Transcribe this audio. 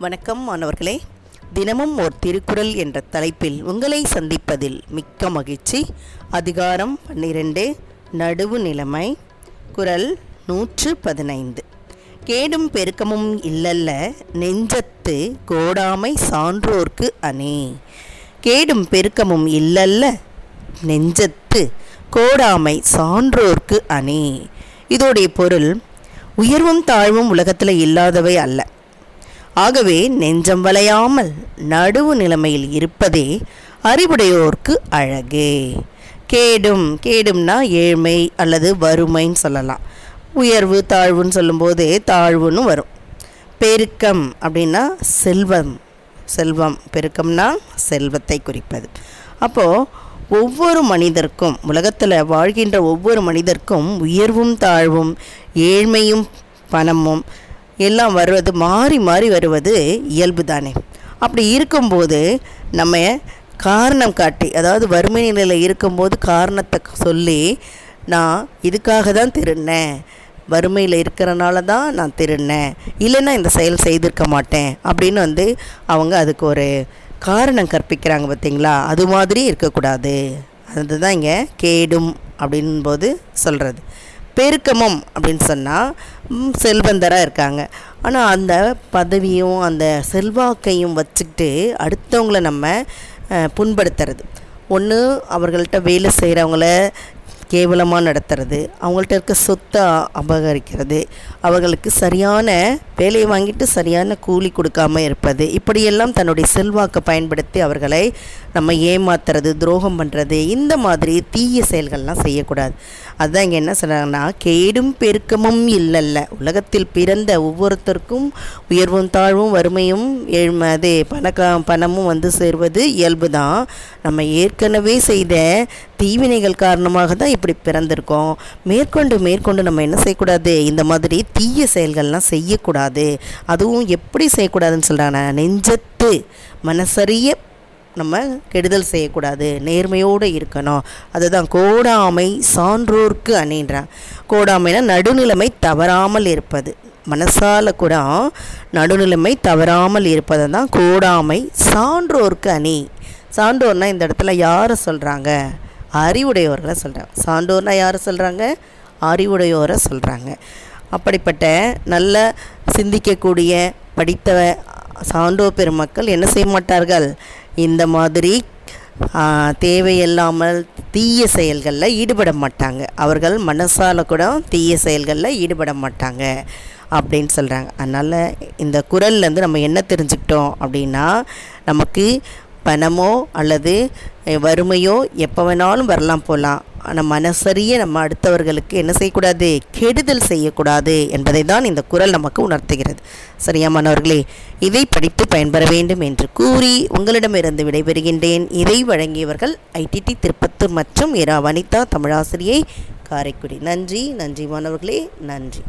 வணக்கம் மாணவர்களே. தினமும் ஓர் திருக்குறள் என்ற தலைப்பில் உங்களை சந்திப்பதில் மிக்க மகிழ்ச்சி. அதிகாரம் பன்னிரண்டு நடுவு நிலைமை. குரல் நூற்று பதினைந்து. கேடும் பெருக்கமும் இல்லல்ல நெஞ்சத்து கோடாமை சான்றோர்க்கு அணி. கேடும் பெருக்கமும் இல்லல்ல நெஞ்சத்து கோடாமை சான்றோர்க்கு அணி. இதோடைய பொருள் உயர்வும் தாழ்வும் உலகத்தில் இல்லாதவை அல்ல. ஆகவே நெஞ்சம் வளையாமல் நடுவு நிலைமையில் இருப்பதே அறிவுடையோர்க்கு அழகே. கேடும் கேடும்னா ஏழ்மை அல்லது வறுமைன்னு சொல்லலாம். உயர்வு தாழ்வுன்னு சொல்லும்போது தாழ்வுன்னு வரும். பெருக்கம் அப்படின்னா செல்வம். செல்வம் பெருக்கம்னா செல்வத்தை குறிப்பது. அப்போது ஒவ்வொரு மனிதருக்கும் உலகத்தில் வாழ்கின்ற ஒவ்வொரு மனிதருக்கும் உயர்வும் தாழ்வும் ஏழ்மையும் பணமும் எல்லாம் வருவது மாறி மாறி வருவது இயல்பு தானே அப்படி இருக்கும்போது நம்ம காரணம் காட்டி அதாவது வறுமை நிலையில் இருக்கும்போது காரணத்தை சொல்லி நான் இதுக்காக தான் திருடினேன். வறுமையில் இருக்கிறனால தான் நான் திருடினேன். இல்லைன்னா இந்த செயல் செய்திருக்க மாட்டேன். அப்படின்னு வந்து அவங்க அதுக்கு ஒரு காரணம் கற்பிக்கிறாங்க பார்த்தீங்களா? அது மாதிரி இருக்கக்கூடாது. அதுதான் இங்கே கேடும் அப்படின்போது சொல்கிறது பெருக்கமும் அப்படின்னு சொன்னால் செல்வந்தராக இருக்காங்க. ஆனால் அந்த பதவியும் அந்த செல்வாக்கையும் வச்சுக்கிட்டு அடுத்தவங்களை நம்ம புண்படுத்துறது. ஒன்று அவர்கள்ட்ட வேலை செய்கிறவங்கள கேவலமாக நடத்துறது அவங்கள்ட்ட இருக்க சொத்தை அபகரிக்கிறது அவர்களுக்கு சரியான வேலையை வாங்கிட்டு சரியான கூலி கொடுக்காம இருப்பது இப்படியெல்லாம் தன்னுடைய செல்வாக்கை பயன்படுத்தி அவர்களை நம்ம ஏமாத்துறது துரோகம் பண்ணுறது இந்த மாதிரி தீய செயல்கள்லாம் செய்யக்கூடாது. அதுதான் இங்கே என்ன சொல்கிறாங்கன்னா கேடும் பெருக்கமும் இல்லைல்ல. உலகத்தில் பிறந்த ஒவ்வொருத்தருக்கும் உயர்வும் தாழ்வும் வறுமையும் ஏழ்மை அதே பணக்கா பணமும் வந்து சேர்வது இயல்பு தான் நம்ம ஏற்கனவே செய்த தீவினைகள் காரணமாக தான் இப்படி பிறந்திருக்கோம். மேற்கொண்டு மேற்கொண்டு நம்ம என்ன செய்யக்கூடாது? இந்த மாதிரி தீய செயல்கள்லாம் செய்யக்கூடாது. அதுவும் எப்படி செய்யக்கூடாதுன்னு சொல்கிறாங்க நெஞ்சத்து மனசறிய நம்ம கெடுதல் செய்யக்கூடாது. நேர்மையோடு இருக்கணும். அதுதான் கோடாமை சான்றோர்க்கு அணின்றான் கோடாமைனா நடுநிலைமை தவறாமல் இருப்பது. மனசால கூட நடுநிலைமை தவறாமல் இருப்பதை தான் கோடாமை சான்றோர்க்கு அணி. சான்றோர்னால் இந்த இடத்துல யாரை சொல்கிறாங்க அறிவுடையோர்களை சொல்கிறாங்க சான்றோர்னா யார் சொல்கிறாங்க அறிவுடையோரை சொல்கிறாங்க அப்படிப்பட்ட நல்ல சிந்திக்கக்கூடிய படித்த சான்றோர் பெருமக்கள் என்ன செய்ய மாட்டார்கள்? இந்த மாதிரி தேவையில்லாமல் தீய செயல்களில் ஈடுபட மாட்டாங்க. அவர்கள் மனசால் கூட தீய செயல்களில் ஈடுபட மாட்டாங்க அப்படின்னு சொல்கிறாங்க அதனால் இந்த குரல்லேருந்து நம்ம என்ன தெரிஞ்சுக்கிட்டோம் அப்படின்னா நமக்கு பணமோ அல்லது வறுமையோ எப்போ வேணாலும் வரலாம் போகலாம் ஆனால் மனசறிய நம்ம அடுத்தவர்களுக்கு என்ன செய்யக்கூடாது? கெடுதல் செய்யக்கூடாது என்பதை தான் இந்த குரல் நமக்கு உணர்த்துகிறது. சரியா மாணவர்களே? இதை படித்து பயன்பெற வேண்டும் என்று கூறி உங்களிடமிருந்து விடைபெறுகின்றேன். இதை வழங்கியவர்கள் ஐடிடி திருப்பத்தூர் மற்றும் இரா வனிதா தமிழாசிரியை காரைக்குடி. நன்றி நன்றி மாணவர்களே நன்றி.